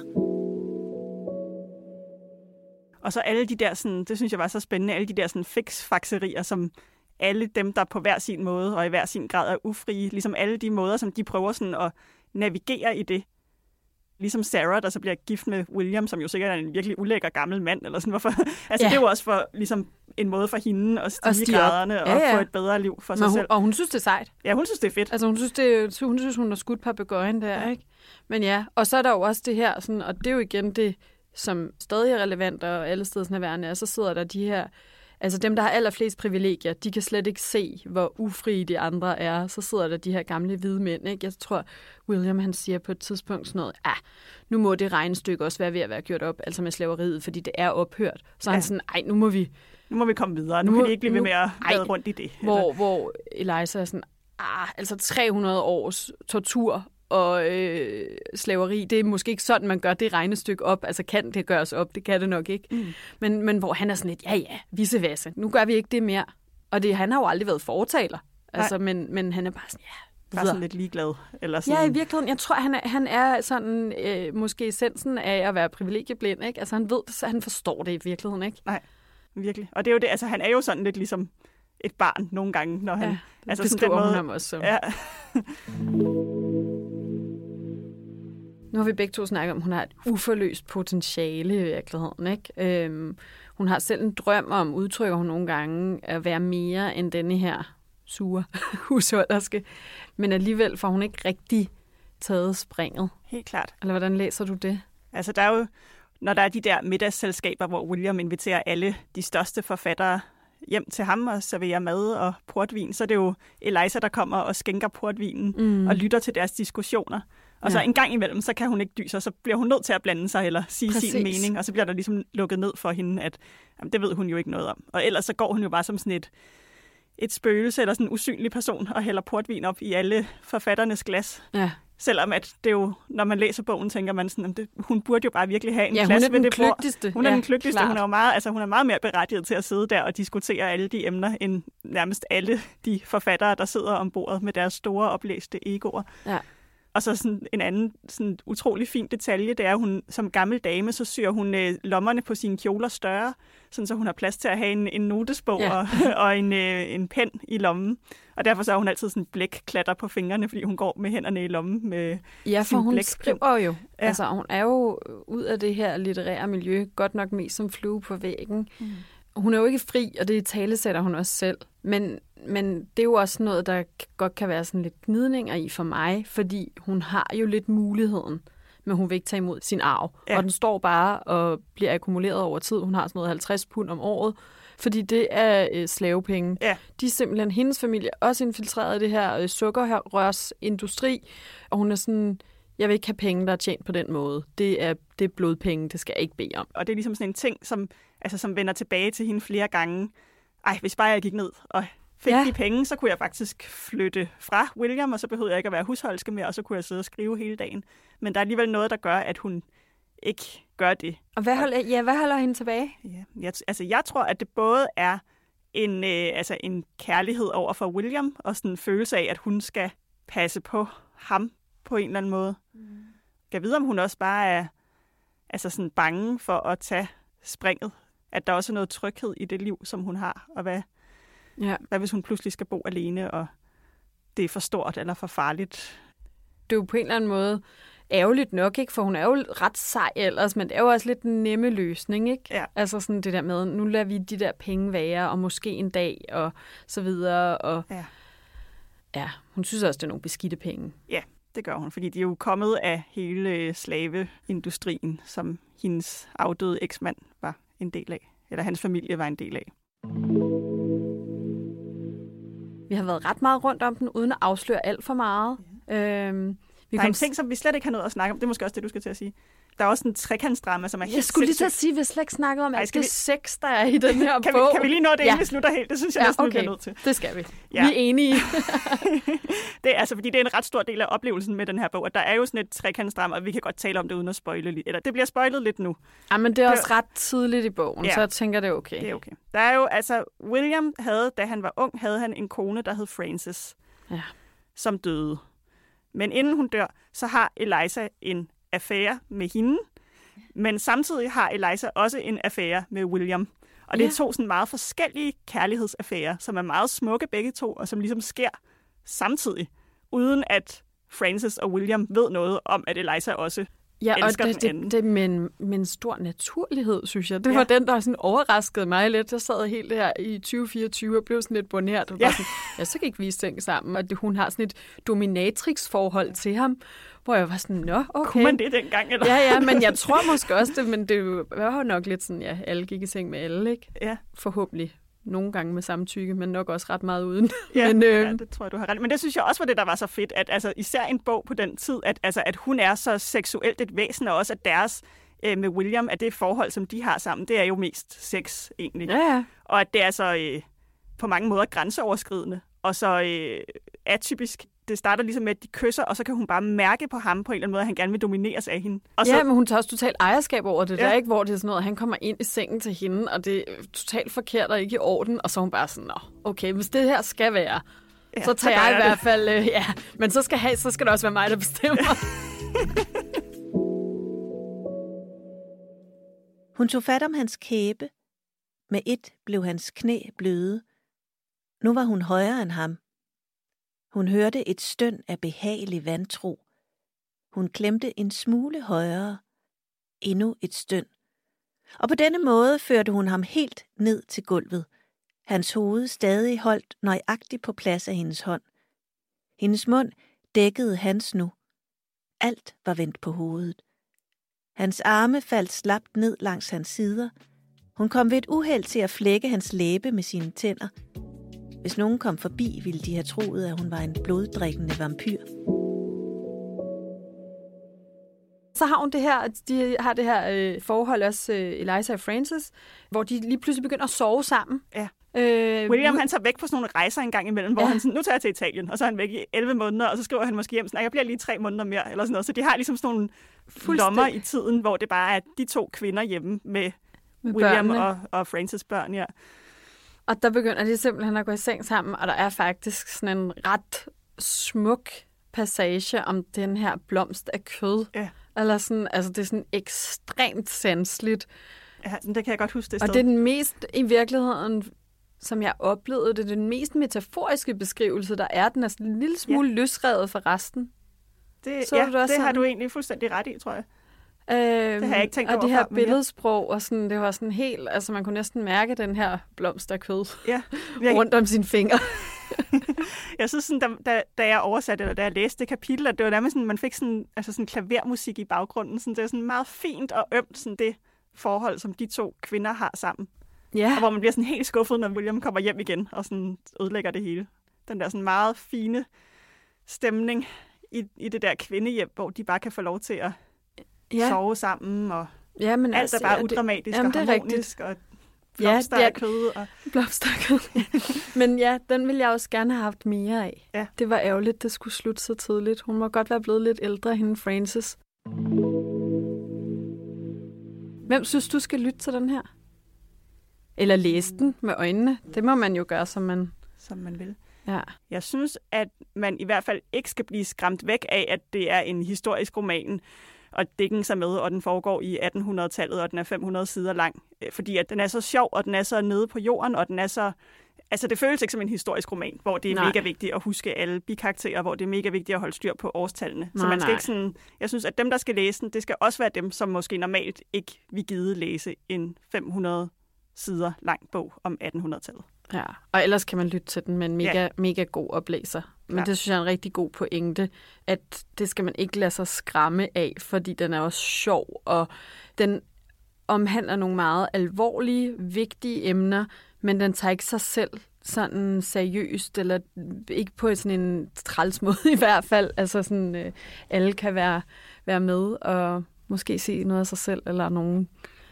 Og så alle de der, sådan, det synes jeg var så spændende, alle de der sådan fixfakserier, som alle dem, der på hver sin måde og i hver sin grad er ufrie, ligesom alle de måder, som de prøver sådan at navigere i det, Ligesom Sarah, der så bliver gift med William, som jo sikkert er en virkelig ulækker gammel mand, eller sådan. Hvorfor? Altså, ja. det er jo også for, ligesom, en måde for hende at stige, stige graderne og ja, ja. få et bedre liv for Men sig hun, selv. Og hun synes, det er sejt. Ja, hun synes, det er fedt. Altså, hun synes, det, hun, synes, hun har skudt papegøjen der, ja. ikke? Men ja, og så er der jo også det her, sådan, og det er jo igen det, som stadig er relevant og alle steder nærværende er, så sidder der de her Altså dem, der har allerflest privilegier, de kan slet ikke se, hvor ufrie de andre er. Så sidder der de her gamle hvide mænd. Ikke? Jeg tror, William han siger på et tidspunkt sådan noget, ah, nu må det regnestykke også være ved at være gjort op, altså med slaveriet, fordi det er ophørt. Så ja. han sådan, ej, nu må vi... Nu må vi komme videre. Nu, nu kan vi ikke blive ved med at ej, rundt i det. Hvor, hvor Eliza er sådan, ah, altså 300 års tortur og øh, slaveri, det er måske ikke sådan, man gør det regnestykke op. Altså kan det gøres op? Det kan det nok ikke. Mm. Men, men hvor han er sådan lidt, ja ja, vissevasse, nu gør vi ikke det mere. Og det, han har jo aldrig været fortaler. Altså, men, men han er bare sådan, ja, Bare sådan lidt ligeglad. Eller sådan. Ja, i virkeligheden. Jeg tror, han er, han er sådan, øh, måske essensen af at være privilegieblind. Ikke? Altså, han ved så han forstår det i virkeligheden, ikke? Nej, virkelig. Og det er jo det, altså, han er jo sådan lidt ligesom et barn nogle gange, når han... Ja, altså, sådan den måde, hun ham også som. Ja. Nu har vi begge to snakket om, at hun har et uforløst potentiale i virkeligheden. Ikke? Øhm, hun har selv en drøm om, udtrykker hun nogle gange, at være mere end denne her sure husholderske. Men alligevel får hun ikke rigtig taget springet. Helt klart. Eller hvordan læser du det? Altså, der er jo, når der er de der middagsselskaber, hvor William inviterer alle de største forfattere hjem til ham og serverer mad og portvin, så er det jo Eliza, der kommer og skænker portvinen mm. og lytter til deres diskussioner. Og ja. så en gang imellem, så kan hun ikke dyse, og så bliver hun nødt til at blande sig eller sige Præcis. sin mening, og så bliver der ligesom lukket ned for hende, at jamen, det ved hun jo ikke noget om. Og ellers så går hun jo bare som sådan et, et spøgelse eller sådan en usynlig person og hælder portvin op i alle forfatternes glas. Ja. Selvom at det jo, når man læser bogen, tænker man sådan, at det, hun burde jo bare virkelig have en ja, plads ved det kløgtigste. Hun er ja, den kløgtigste. Hun er jo meget, altså, hun er meget mere berettiget til at sidde der og diskutere alle de emner, end nærmest alle de forfattere, der sidder om bordet med deres store oplæste egoer. Ja. Og så sådan en anden sådan utrolig fin detalje, det er, at hun som gammel dame, så syr hun øh, lommerne på sine kjoler større, sådan så hun har plads til at have en, en notesbog ja. og, og en, øh, en pen i lommen. Og derfor så har hun altid sådan blæk klatter på fingrene, fordi hun går med hænderne i lommen med Ja, for hun blæk. skriver jo. Ja. Altså, hun er jo ud af det her litterære miljø, godt nok mest som flue på væggen. Mm. Hun er jo ikke fri, og det talesætter hun også selv. Men men det er jo også noget, der godt kan være sådan lidt gnidninger i for mig, fordi hun har jo lidt muligheden, men hun vil ikke tage imod sin arv. Ja. Og den står bare og bliver akkumuleret over tid. Hun har sådan noget 50 pund om året, fordi det er øh, slavepenge. Ja. De er simpelthen, hendes familie også infiltreret i det her øh, sukkerrørsindustri, og hun er sådan, jeg vil ikke have penge, der er tjent på den måde. Det er, det er blodpenge, det skal jeg ikke bede om. Og det er ligesom sådan en ting, som, altså, som vender tilbage til hende flere gange. Ej, hvis bare jeg gik ned og fik ja. de penge, så kunne jeg faktisk flytte fra William, og så behøvede jeg ikke at være husholdske mere, og så kunne jeg sidde og skrive hele dagen. Men der er alligevel noget, der gør, at hun ikke gør det. Og hvad holder, ja, hvad holder hende tilbage? Ja, jeg, altså, jeg tror, at det både er en, øh, altså en kærlighed over for William, og sådan en følelse af, at hun skal passe på ham på en eller anden måde. Mm. Jeg ved, om hun også bare er altså sådan bange for at tage springet. At der også er noget tryghed i det liv, som hun har, og hvad, Ja. Hvad hvis hun pludselig skal bo alene, og det er for stort eller for farligt? Det er jo på en eller anden måde ærgerligt nok, ikke? for hun er jo ret sej ellers, men det er jo også lidt en nemme løsning. Ikke? Ja. Altså sådan det der med, nu lader vi de der penge være, og måske en dag, og så videre. Og ja. ja, hun synes også, det er nogle beskidte penge. Ja, det gør hun, fordi de er jo kommet af hele slaveindustrien, som hendes afdøde eksmand var en del af, eller hans familie var en del af. Vi har været ret meget rundt om den, uden at afsløre alt for meget. Ja. Øhm, vi der er en ting, som vi slet ikke har noget at snakke om. Det er måske også det, du skal til at sige. Der er også en trekantsdrama, som er helt Jeg skulle lige til at sige, vi slet ikke snakket om alt det vi... sex, der er i den her kan bog. Vi, kan vi lige nå det, inden ja. vi slutter helt? Det synes jeg ja, næsten, okay. vi bliver nødt til. det skal vi. Ja. Vi er enige. det er altså, fordi det er en ret stor del af oplevelsen med den her bog, at der er jo sådan et trekantsdrama, og vi kan godt tale om det uden at spoile lidt. Eller det bliver spoilet lidt nu. Ja, men det er også det... ret tidligt i bogen, ja. så jeg tænker, det er okay. Det er okay. Der er jo, altså, William havde, da han var ung, havde han en kone, der hed Frances, ja. som døde. Men inden hun dør, så har Eliza en affære med hende, men samtidig har Eliza også en affære med William. Og det ja. er to sådan meget forskellige kærlighedsaffærer, som er meget smukke begge to, og som ligesom sker samtidig, uden at Francis og William ved noget om, at Eliza også Ja, og det, det, det med, en, med en stor naturlighed, synes jeg. Det ja. var den, der sådan overraskede mig lidt. Jeg sad helt her i 2024 og blev sådan lidt boneret. Og ja. sådan, ja, så kan ikke vise ting sammen. Og det, hun har sådan et dominatrix-forhold til ham, hvor jeg var sådan, nå, okay. Kunne man det dengang? Eller? Ja, ja, men jeg tror måske også det, men det var jo nok lidt sådan, ja, alle gik i seng med alle, ikke? Ja. Forhåbentlig nogle gange med samtykke, men nok også ret meget uden. Ja, men, øh... ja det tror jeg, du har ret. Men det synes jeg også var det, der var så fedt, at altså, især en bog på den tid, at, altså, at hun er så seksuelt et væsen, og også at deres øh, med William, at det forhold, som de har sammen, det er jo mest sex egentlig. Ja, ja. Og at det er så øh, på mange måder grænseoverskridende, og så øh, atypisk det starter ligesom med, at de kysser, og så kan hun bare mærke på ham på en eller anden måde, at han gerne vil domineres af hende. Og så... Ja, men hun tager også totalt ejerskab over det ja. der, ikke? Hvor det er sådan noget, at han kommer ind i sengen til hende, og det er totalt forkert og ikke i orden, og så er hun bare sådan, Nå, okay, hvis det her skal være, ja, så tager så jeg, jeg i hvert fald, øh, ja, men så skal, have, så skal det også være mig, der bestemmer. hun tog fat om hans kæbe. Med et blev hans knæ bløde. Nu var hun højere end ham. Hun hørte et støn af behagelig vantro. Hun klemte en smule højere. Endnu et støn. Og på denne måde førte hun ham helt ned til gulvet. Hans hoved stadig holdt nøjagtigt på plads af hendes hånd. Hendes mund dækkede hans nu. Alt var vendt på hovedet. Hans arme faldt slapt ned langs hans sider. Hun kom ved et uheld til at flække hans læbe med sine tænder. Hvis nogen kom forbi, ville de have troet, at hun var en bloddrikkende vampyr. Så har hun det her, de har det her øh, forhold også, øh, Eliza og Francis, hvor de lige pludselig begynder at sove sammen. Ja. Øh, William han tager væk på sådan nogle rejser en gang imellem, hvor Ja. han sådan, nu tager jeg til Italien, og så er han væk i 11 måneder, og så skriver han måske hjem sådan, "Ej, jeg bliver lige tre måneder mere, eller sådan noget. Så de har ligesom sådan nogle Fuldstændig. lommer i tiden, hvor det bare er de to kvinder hjemme med, med William børnene. og, og Francis børn, ja. Og der begynder de simpelthen at gå i seng sammen, og der er faktisk sådan en ret smuk passage om den her blomst af kød. Ja. Eller sådan, altså det er sådan ekstremt sanseligt. ja det kan jeg godt huske det Og sted. det er den mest, i virkeligheden, som jeg oplevede, det er den mest metaforiske beskrivelse, der er. Den er sådan en lille smule ja. løsrevet fra resten. det, så ja, det det har du egentlig fuldstændig ret i, tror jeg. Øhm, har jeg ikke tænkt og over det her billedsprog, og sådan, det var sådan helt, altså man kunne næsten mærke den her blomst af kød Ja. Jeg, rundt om sine fingre. jeg synes, sådan, da, da, da jeg oversatte, eller da jeg læste det kapitel, at det var nærmest sådan, man fik sådan, altså sådan klavermusik i baggrunden. Sådan, det er sådan meget fint og ømt, sådan det forhold, som de to kvinder har sammen. Ja. Og hvor man bliver sådan helt skuffet, når William kommer hjem igen og sådan ødelægger det hele. Den der sådan meget fine stemning i, i det der kvindehjem, hvor de bare kan få lov til at ja. sove sammen, og ja, men alt altså, er bare ja, det- udramatisk jamen, og harmonisk, og blomster ja. af kød. Og... Blomsterkød. Men ja, den ville jeg også gerne have haft mere af. Ja. Det var ærgerligt, det skulle slutte så tidligt. Hun må godt være blevet lidt ældre, hende Frances. Hvem synes du skal lytte til den her? Eller læse den med øjnene? Det må man jo gøre, som man... som man vil. Ja. Jeg synes, at man i hvert fald ikke skal blive skræmt væk af, at det er en historisk roman, og Dickens er med, og den foregår i 1800-tallet, og den er 500 sider lang. Øh, Fordi at den er så sjov, og den er så nede på jorden, og den er så... Altså, det føles ikke som en historisk roman, hvor det er Nej. mega vigtigt at huske alle bikarakterer, hvor det er mega vigtigt at holde styr på årstallene. så Nej, man skal nej. ikke sådan... Jeg synes, at dem, der skal læse den, det skal også være dem, som måske normalt ikke vil gide læse en 500 sider lang bog om 1800-tallet. Ja, og ellers kan man lytte til den med en mega, ja. mega god oplæser. Men Klart. det synes jeg er en rigtig god pointe, at det skal man ikke lade sig skræmme af, fordi den er også sjov, og den omhandler nogle meget alvorlige, vigtige emner, men den tager ikke sig selv sådan seriøst, eller ikke på sådan en træls måde i hvert fald. Altså sådan, øh, alle kan være, være med og måske se noget af sig selv, eller nogen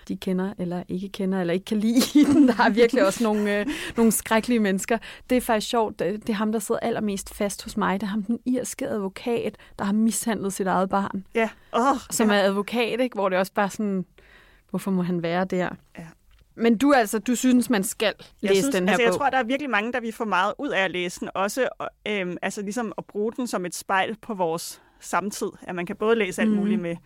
de kender eller ikke kender, eller ikke kan lide i den. Der er virkelig også nogle, øh, nogle skrækkelige mennesker. Det er faktisk sjovt. Det det er ham, der sidder allermest fast hos mig. Det er ham, den irske advokat, der har mishandlet sit eget barn. Ja, oh, Som ja. er advokat, ikke? hvor det er også bare sådan, hvorfor må han være der? Ja. Men du altså, du synes, man skal Jeg læse synes, den her altså, jeg bog? tror, der er virkelig mange, der vi får meget ud af at læse den. Også og, øhm, altså, ligesom at bruge den som et spejl på vores samtid. At man kan både læse alt Mhm. muligt med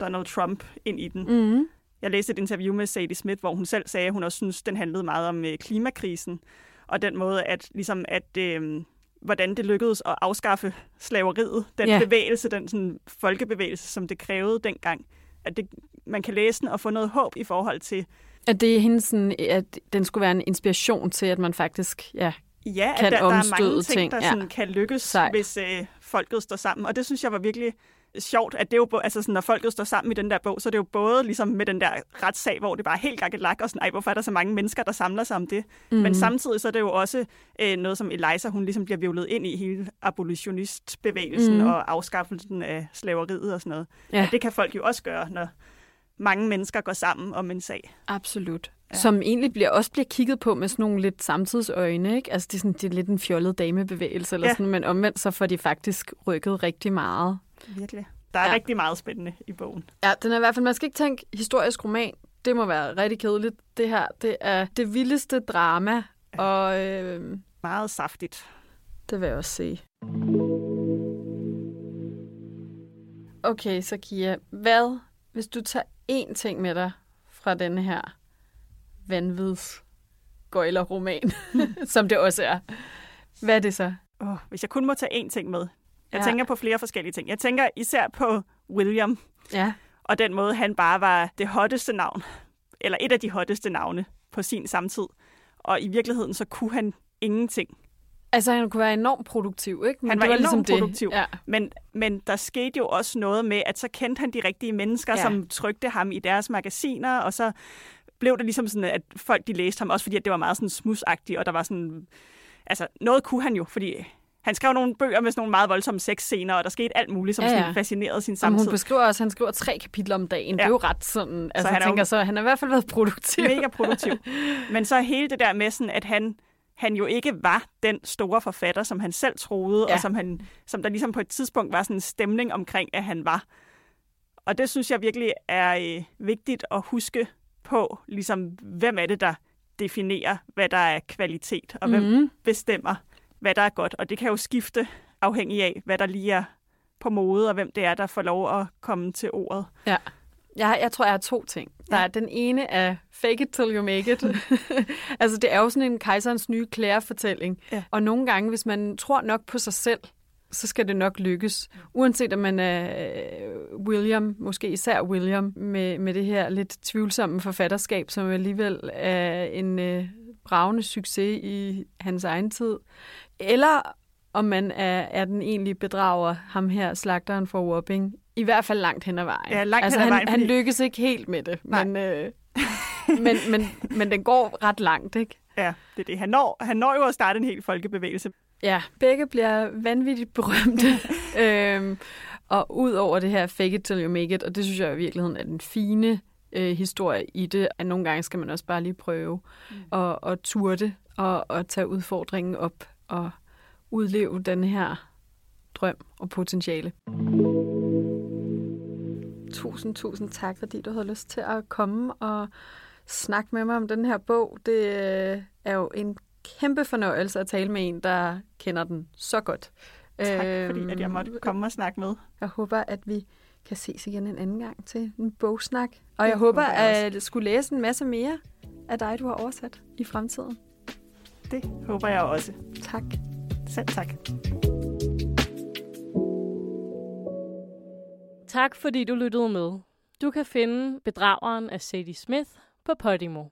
Donald Trump ind i den. Mm. Jeg læste et interview med Sadie Smith, hvor hun selv sagde, at hun også synes, den handlede meget om øh, klimakrisen. Og den måde, at, ligesom, at øh, hvordan det lykkedes at afskaffe slaveriet. Den Ja. bevægelse, den sådan, folkebevægelse, som det krævede dengang. At det, man kan læse den og få noget håb i forhold til, At det er hende sådan, at den skulle være en inspiration til, at man faktisk, ja, Ja, kan at der, der er mange ting, ting, der ja. sådan kan lykkes, Sejt. hvis øh, folket står sammen. Og det synes jeg var virkelig sjovt, at det er jo, altså sådan, når folket står sammen i den der bog, så er det jo både ligesom med den der retssag, hvor det bare er helt gakkelak, og sådan, ej, hvorfor er der så mange mennesker, der samler sig om det? Mm. Mhm. Men samtidig så er det jo også øh, noget, som Eliza, hun ligesom bliver vivlet ind i hele abolitionistbevægelsen Mhm. mm. og afskaffelsen af slaveriet og sådan noget. Ja. Og det kan folk jo også gøre, når mange mennesker går sammen om en sag. Absolut. Ja. Som egentlig bliver, også bliver kigget på med sådan nogle lidt samtidsøjne. Ikke? Altså, det er, sådan, det er lidt en fjollet damebevægelse, eller ja. sådan, men omvendt så får de faktisk rykket rigtig meget. Virkelig. Der er ja. Rigtig meget spændende i bogen. Ja, den er i hvert fald, man skal ikke tænke historisk roman. Det må være rigtig kedeligt. Det her, det er det vildeste drama, og øh, Meget saftigt. det vil jeg også sige. Okay, så Kia, hvad hvis du tager én ting med dig fra denne her vanvids roman, som det også er. Hvad er det så? Oh, hvis jeg kun må tage én ting med. Jeg Ja. tænker på flere forskellige ting. Jeg tænker især på William, Ja, og den måde, han bare var det hotteste navn, eller et af de hotteste navne på sin samtid. Og i virkeligheden, så kunne han ingenting. altså han kunne være enormt produktiv, ikke? Men Han det var ligesom enormt det. produktiv. Ja. Men, men der skete jo også noget med, at så kendte han de rigtige mennesker. Ja. som trykte ham i deres magasiner, og så blev det ligesom sådan, at folk de læste ham, også fordi at det var meget sådan smusagtigt, og der var sådan, altså noget kunne han jo, fordi han skrev nogle bøger med sådan nogle meget voldsomme sexscener, og der skete alt muligt, som ja, ja. Sådan fascinerede sin samtid. hun beskriver også, han skriver tre kapitler om dagen. Ja. Det er jo ret sådan, altså så han tænker jo... så, han har i hvert fald været produktiv. Mega produktiv. Men så hele det der med sådan, at han, han jo ikke var den store forfatter, som han selv troede, ja. og som, han, som der ligesom på et tidspunkt var sådan en stemning omkring, at han var. Og det synes jeg virkelig er øh, vigtigt at huske på, ligesom hvem er det, der definerer, hvad der er kvalitet, og hvem mm. bestemmer, hvad der er godt. Og det kan jo skifte afhængig af, hvad der lige er på mode, og hvem det er, der får lov at komme til ordet. Ja. Jeg, jeg tror, jeg har to ting. Der er den ene er fake it till you make it. altså, det er jo sådan en kejserens nye klærefortælling. Ja. Og nogle gange, hvis man tror nok på sig selv, så skal det nok lykkes. Uanset om man er øh, William, måske især William, med, med det her lidt tvivlsomme forfatterskab, som alligevel er en øh, bravende succes i hans egen tid. Eller om man er, er den egentlige bedrager, ham her, slagteren for Wapping. I hvert fald langt hen ad vejen. Ja, langt altså, hen ad vejen. Han, fordi... han lykkes ikke helt med det, men, øh, men, men, men den går ret langt, ikke? Ja, det er det. Han når, han når jo at starte en helt folkebevægelse. Ja, begge bliver vanvittigt berømte. øhm, og ud over det her fake it till you make it, og det synes jeg i virkeligheden er den fine øh, historie i det, at nogle gange skal man også bare lige prøve mm. at, at turde og, og tage udfordringen op og udleve den her drøm og potentiale. Tusind, tusind tak, fordi du havde lyst til at komme og snakke med mig om den her bog. Det øh, er jo en kæmpe fornøjelse at tale med en, der kender den så godt. Tak, fordi at jeg måtte øhm, komme og snakke med. Jeg håber, at vi kan ses igen en anden gang til en bogsnak. Og jeg håber, at jeg skulle læse en masse mere af dig, du har oversat i fremtiden. Det håber jeg også. Tak. Selv tak. Tak fordi du lyttede med. Du kan finde Bedrageren af Sadie Smith på Podimo.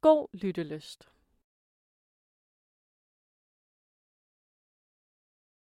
God lyttelyst.